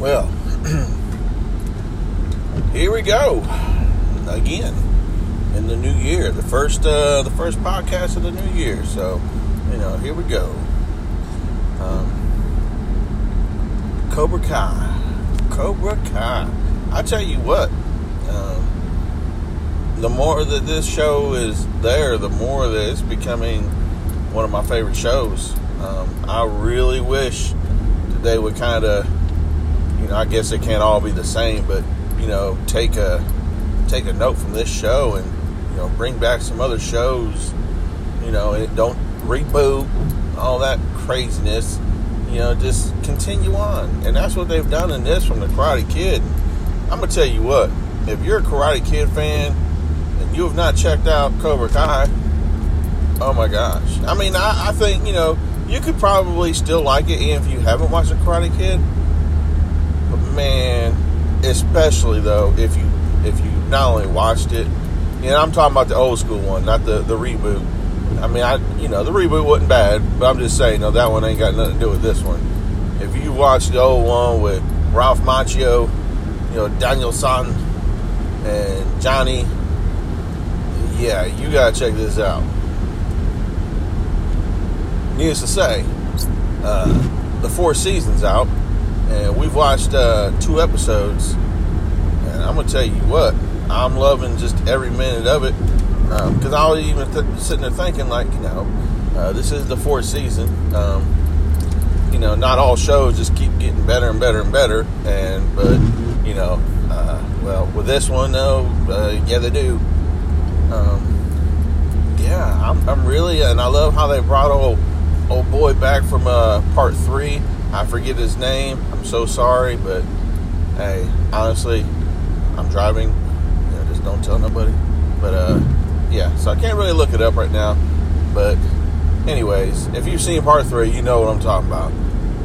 Well, here we go again in the new year, the first uh, the first podcast of the new year. So, you know, here we go. Um, Cobra Kai, Cobra Kai. I tell you what, um, the more that this show is there, the more that it's becoming one of my favorite shows. Um, I really wish they would kind of you know, I guess it can't all be the same, but you know, take a take a note from this show and you know, bring back some other shows. You know, and don't reboot all that craziness. You know, just continue on, and that's what they've done in this from the Karate Kid. I'm gonna tell you what, if you're a Karate Kid fan and you have not checked out Cobra Kai, oh my gosh! I mean, I, I think you know you could probably still like it if you haven't watched the Karate Kid man, especially though if you if you not only watched it, and I'm talking about the old school one, not the the reboot. I mean, I you know the reboot wasn't bad, but I'm just saying, no, that one ain't got nothing to do with this one. If you watch the old one with Ralph Macchio, you know Daniel San and Johnny, yeah, you gotta check this out. Needless to say, uh, the four seasons out and we've watched uh, two episodes. And I'm gonna tell you what, I'm loving just every minute of it because um, I was even th- sitting there thinking, like, you know, uh, this is the fourth season. Um, you know, not all shows just keep getting better and better and better. And but you know, uh, well, with this one though, uh, yeah, they do. Um, yeah, I'm, I'm, really, and I love how they brought old old boy back from uh, part three. I forget his name. I'm so sorry, but hey, honestly, I'm driving. You know, just don't tell nobody. But uh, yeah, so I can't really look it up right now. But anyways, if you've seen part three, you know what I'm talking about.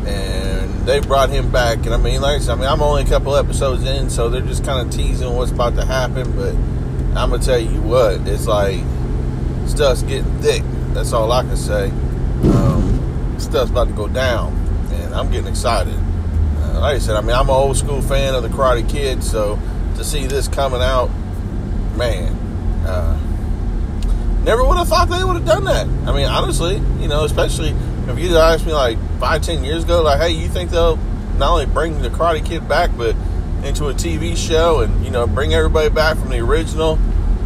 And they brought him back, and I mean, like I said, I mean, I'm only a couple episodes in, so they're just kind of teasing what's about to happen. But I'm gonna tell you what, it's like stuff's getting thick. That's all I can say. Um, stuff's about to go down and I'm getting excited. Like I said, I mean, I'm an old school fan of the Karate Kid, so to see this coming out, man, uh, never would have thought they would have done that. I mean, honestly, you know, especially if you'd asked me like five, ten years ago, like, hey, you think they'll not only bring the Karate Kid back, but into a TV show and, you know, bring everybody back from the original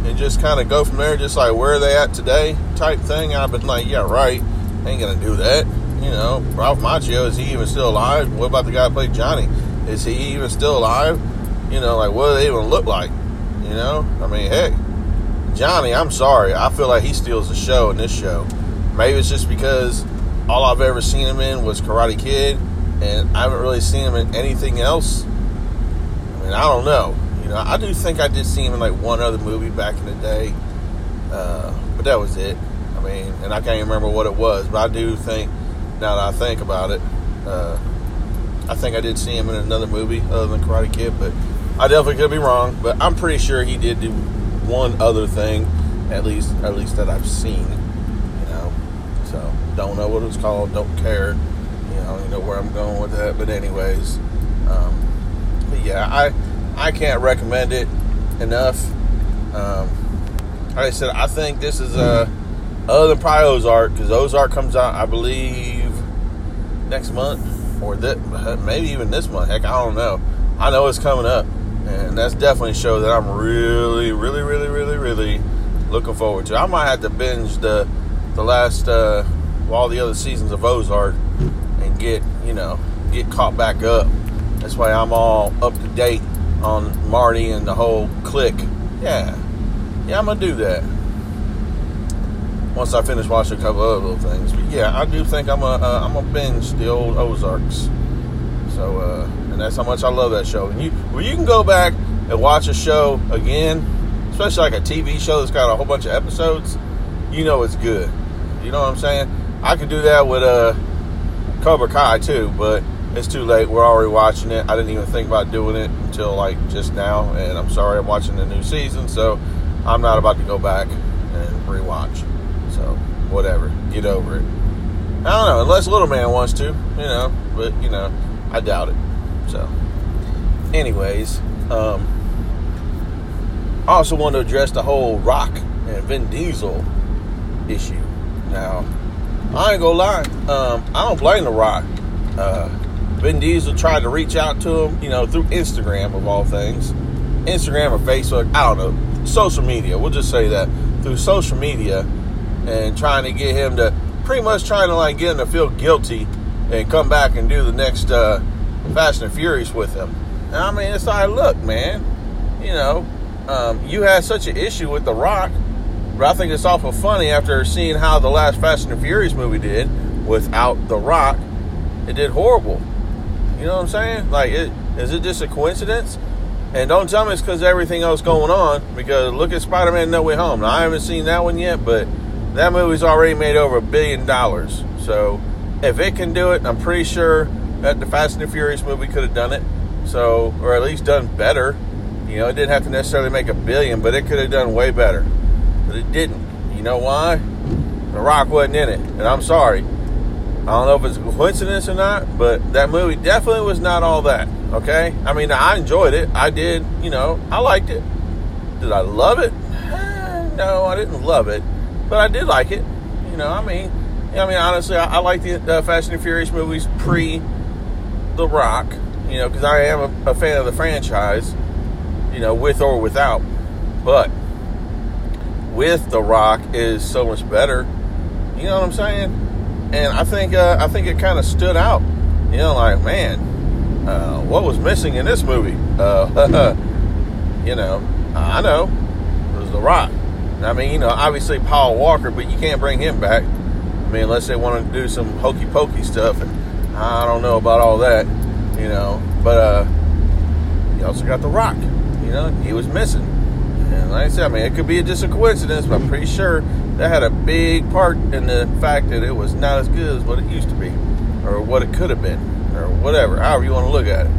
and just kind of go from there, just like where are they at today type thing. I've been like, yeah, right. Ain't gonna do that. You know, Ralph Macchio, is he even still alive? What about the guy who played Johnny? Is he even still alive? You know, like what do they even look like? You know, I mean, hey, Johnny, I'm sorry. I feel like he steals the show in this show. Maybe it's just because all I've ever seen him in was Karate Kid, and I haven't really seen him in anything else. I mean, I don't know. You know, I do think I did see him in like one other movie back in the day, uh, but that was it. I mean, and I can't remember what it was, but I do think now that I think about it. Uh, I think I did see him in another movie other than Karate Kid, but I definitely could be wrong. But I'm pretty sure he did do one other thing, at least at least that I've seen. You know, so don't know what it's called, don't care. You know, I don't even know where I'm going with that. But anyways, um, but yeah, I I can't recommend it enough. Um, like I said, I think this is a other than probably Ozark because Ozark comes out, I believe next month or that maybe even this month. Heck, I don't know. I know it's coming up, and that's definitely a show that I'm really, really, really, really, really looking forward to. I might have to binge the the last uh, all the other seasons of Ozark and get you know get caught back up. That's why I'm all up to date on Marty and the whole clique. Yeah, yeah, I'm gonna do that once I finish watching a couple other little things. But yeah, I do think I'm a uh, I'm gonna binge the old Ozarks. So uh, and that's how much I love that show. And you well, you can go back and watch a show again, especially like a TV show that's got a whole bunch of episodes. You know it's good. You know what I'm saying? I could do that with uh, Cobra Kai too, but it's too late. We're already watching it. I didn't even think about doing it until like just now, and I'm sorry I'm watching the new season, so I'm not about to go back and rewatch. Whatever, get over it. I don't know, unless Little Man wants to, you know, but you know, I doubt it. So anyways, um, I also want to address the whole Rock and Vin Diesel issue. Now, I ain't gonna lie, um, I don't blame The Rock. Uh, Vin Diesel tried to reach out to him, you know, through Instagram of all things, Instagram or Facebook, I don't know, social media. We'll just say that through social media, and trying to get him to pretty much trying to like get him to feel guilty and come back and do the next uh, Fast and Furious with him. And I mean, it's like, look, man, you know, um, you had such an issue with The Rock, but I think it's awful funny after seeing how the last Fast and Furious movie did without The Rock. It did horrible. You know what I'm saying? Like, it, is it just a coincidence? And don't tell me it's because everything else going on. Because look at Spider-Man: No Way Home. Now, I haven't seen that one yet, but that movie's already made over a billion dollars. So if it can do it, I'm pretty sure that the Fast and the Furious movie could have done it. So, or at least done better. You know, it didn't have to necessarily make a billion, but it could have done way better. But it didn't. You know why? The Rock wasn't in it. And I'm sorry. I don't know if it's a coincidence or not, but that movie definitely was not all that. Okay? I mean, I enjoyed it. I did, you know, I liked it. Did I love it? No, I didn't love it, but I did like it. You know, I mean, I mean, honestly, I, I like the uh, Fast and Furious movies pre The Rock. You know, because I am a, a fan of the franchise. You know, with or without, but with The Rock is so much better. You know what I'm saying? And I think uh, I think it kind of stood out. You know, like man, uh, what was missing in this movie? Uh, you know, I know it was The Rock. I mean, you know, obviously Paul Walker, but you can't bring him back. I mean, unless they want to do some hokey pokey stuff, and I don't know about all that. You know, but uh, you also got The Rock. You know, he was missing. And like I said, I mean, it could be just a coincidence, but I'm pretty sure that had a big part in the fact that it was not as good as what it used to be, or what it could have been, or whatever, however you want to look at it.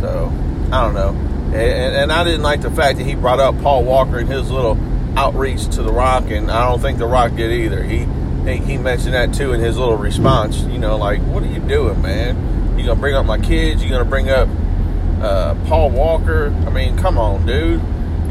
So, I don't know. And, and I didn't like the fact that he brought up Paul Walker and his little outreach to The Rock, and I don't think The Rock did either. He he mentioned that too in his little response. You know, like, what are you doing, man? You gonna bring up my kids? You gonna bring up uh, Paul Walker? I mean, come on, dude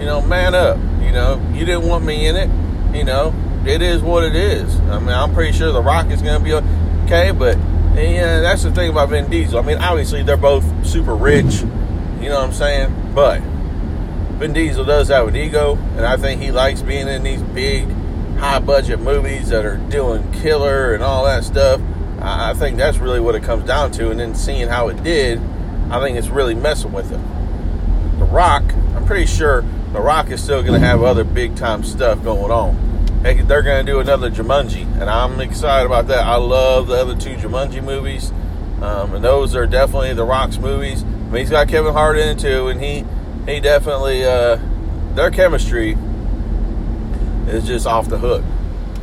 you know, man up. You know, you didn't want me in it. You know, it is what it is. I mean, I'm pretty sure The Rock is to be okay, but yeah, that's the thing about Vin Diesel. I mean, obviously they're both super rich. You know what I'm saying? But Vin Diesel does have an ego, and I think he likes being in these big, high budget movies that are doing killer and all that stuff. I think that's really what it comes down to. And then seeing how it did, I think it's really messing with him. The Rock, I'm pretty sure the Rock is still going to have other big time stuff going on. Heck, they're going to do another Jumanji, and I'm excited about that. I love the other two Jumanji movies, um, and those are definitely the Rock's movies. I mean, he's got Kevin Hart in it too, and he he definitely uh, their chemistry is just off the hook.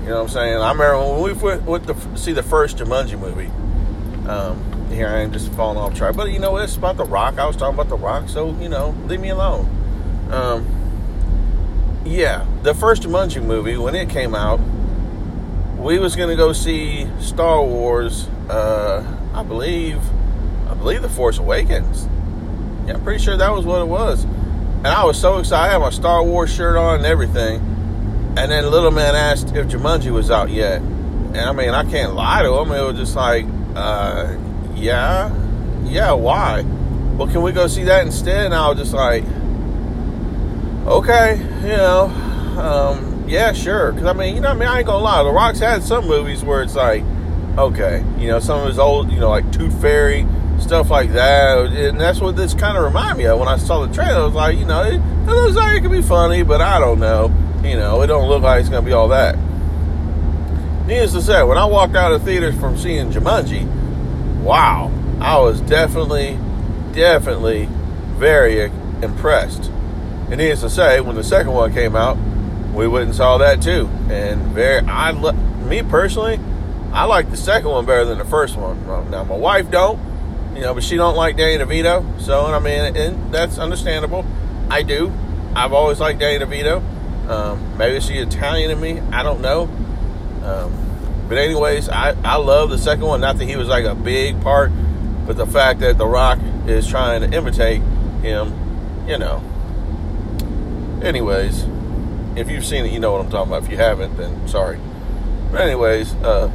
You know what I'm saying? I remember when we went, went to see the first Jumanji movie. Um, here I am just falling off track, but you know it's about the Rock. I was talking about the Rock, so you know, leave me alone. Um, yeah, the first Jumanji movie when it came out, we was gonna go see Star Wars. Uh, I believe, I believe the Force Awakens. Yeah, I'm pretty sure that was what it was. And I was so excited. I had my Star Wars shirt on and everything. And then little man asked if Jumanji was out yet. And I mean, I can't lie to him. It was just like, uh, yeah, yeah. Why? Well, can we go see that instead? And I was just like, okay, you know, um, yeah, sure. Because I mean, you know, I mean, I ain't gonna lie. The Rock's had some movies where it's like, okay, you know, some of his old, you know, like Tooth Fairy stuff like that, and that's what this kind of reminded me of when I saw the trailer. I was like, you know, it, it looks like it could be funny, but I don't know. You know, it don't look like it's gonna be all that. Needless to say, when I walked out of theaters from seeing Jumanji, wow, I was definitely, definitely very impressed. And needless to say, when the second one came out, we went and saw that too. And very, I me personally, I like the second one better than the first one. Now my wife don't, you know, but she don't like Danny DeVito. So and I mean, and that's understandable. I do. I've always liked Danny DeVito. Um, maybe she's Italian in me. I don't know. Um, but anyways, I, I love the second one. Not that he was like a big part, but the fact that The Rock is trying to imitate him, you know. Anyways, if you've seen it, you know what I'm talking about. If you haven't, then sorry. But anyways, uh,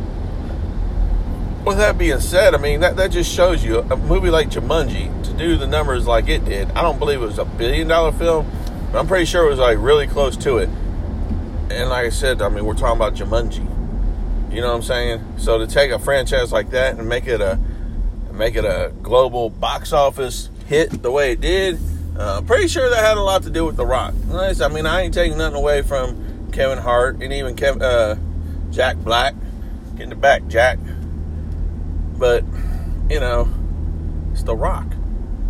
with that being said, I mean that, that just shows you a movie like Jumanji to do the numbers like it did. I don't believe it was a billion dollar film, but I'm pretty sure it was like really close to it. And like I said, I mean we're talking about Jumanji. You know what I'm saying? So to take a franchise like that and make it a make it a global box office hit the way it did, uh, pretty sure that had a lot to do with The Rock. I mean, I ain't taking nothing away from Kevin Hart and even Kevin, uh, Jack Black. Getting the back, Jack. But, you know, it's The Rock.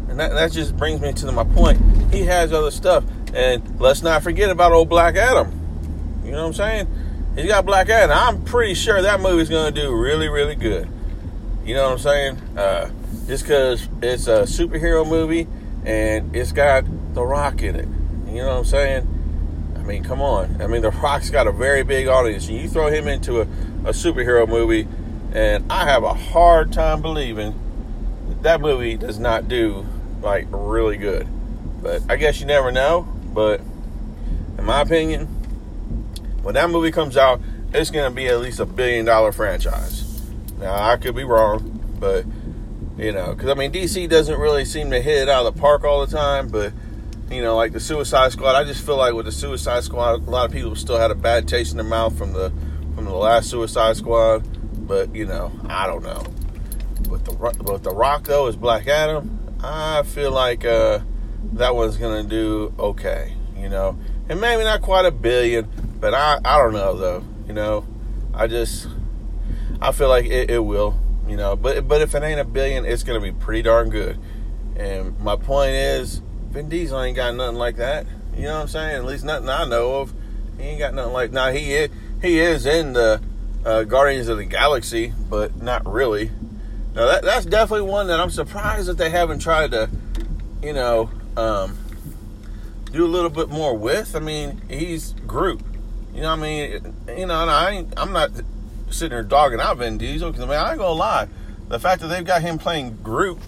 And that, that just brings me to my point. He has other stuff. And let's not forget about old Black Adam. You know what I'm saying? He's got Black Adam. I'm pretty sure that movie's going to do really, really good. You know what I'm saying? Uh, just because it's a superhero movie and it's got The Rock in it. You know what I'm saying? I mean, come on. I mean, The Rock's got a very big audience. And you throw him into a, a superhero movie, and I have a hard time believing that, that movie does not do, like, really good. But I guess you never know. But in my opinion, when that movie comes out, it's going to be at least a billion dollar franchise. Now, I could be wrong, but you know, because I mean, DC doesn't really seem to hit it out of the park all the time, but you know, like the Suicide Squad, I just feel like with the Suicide Squad, a lot of people still had a bad taste in their mouth from the from the last Suicide Squad. But you know, I don't know. With the with the Rock though, is Black Adam. I feel like uh, that one's gonna do okay. You know, and maybe not quite a billion, but I I don't know though. You know, I just I feel like it, it will you know. But but if it ain't a billion, it's gonna be pretty darn good. And my point is, Vin Diesel ain't got nothing like that. You know what I'm saying? At least nothing I know of. He ain't got nothing like. Now he is he is in the uh, Guardians of the Galaxy, but not really. Now that that's definitely one that I'm surprised that they haven't tried to, you know, um, do a little bit more with. I mean, he's Groot. You know, I mean, you know, and I I'm not sitting there dogging out Vin Diesel because I mean I ain't gonna lie, the fact that they've got him playing Groot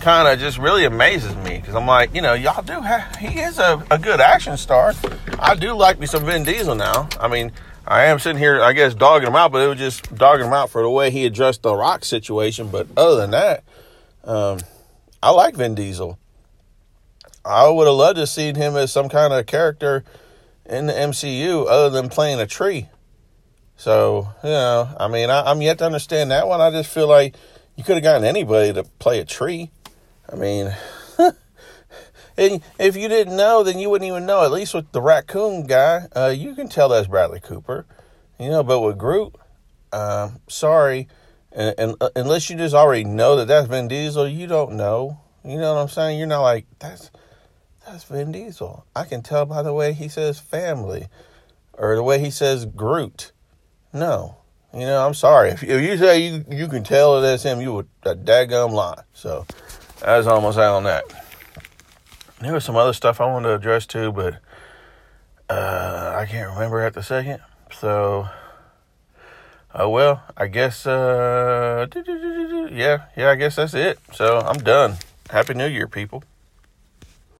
kind of just really amazes me because I'm like, you know, y'all do have he is a, a good action star. I do like me some Vin Diesel now. I mean, I am sitting here, I guess, dogging him out, but it was just dogging him out for the way he addressed the Rock situation. But other than that, um, I like Vin Diesel. I would have loved to see him as some kind of character in the MCU other than playing a tree. So, you know, I mean, I, am yet to understand that one. I just feel like you could have gotten anybody to play a tree. I mean, and if you didn't know, then you wouldn't even know. At least with the raccoon guy, uh, you can tell that's Bradley Cooper. You know, but with Groot, uh, sorry, and, and uh, unless you just already know that that's Vin Diesel, you don't know. You know what I'm saying? You're not like that's that's Vin Diesel. I can tell by the way he says family, or the way he says Groot. No. You know, I'm sorry. If, if you say you, you can tell that's him, you would a daggum lie. So that's almost out on that. There was some other stuff I wanted to address too, but uh, I can't remember at the second. So, oh uh, well, I guess, uh, yeah, yeah, I guess that's it. So I'm done. Happy New Year, people.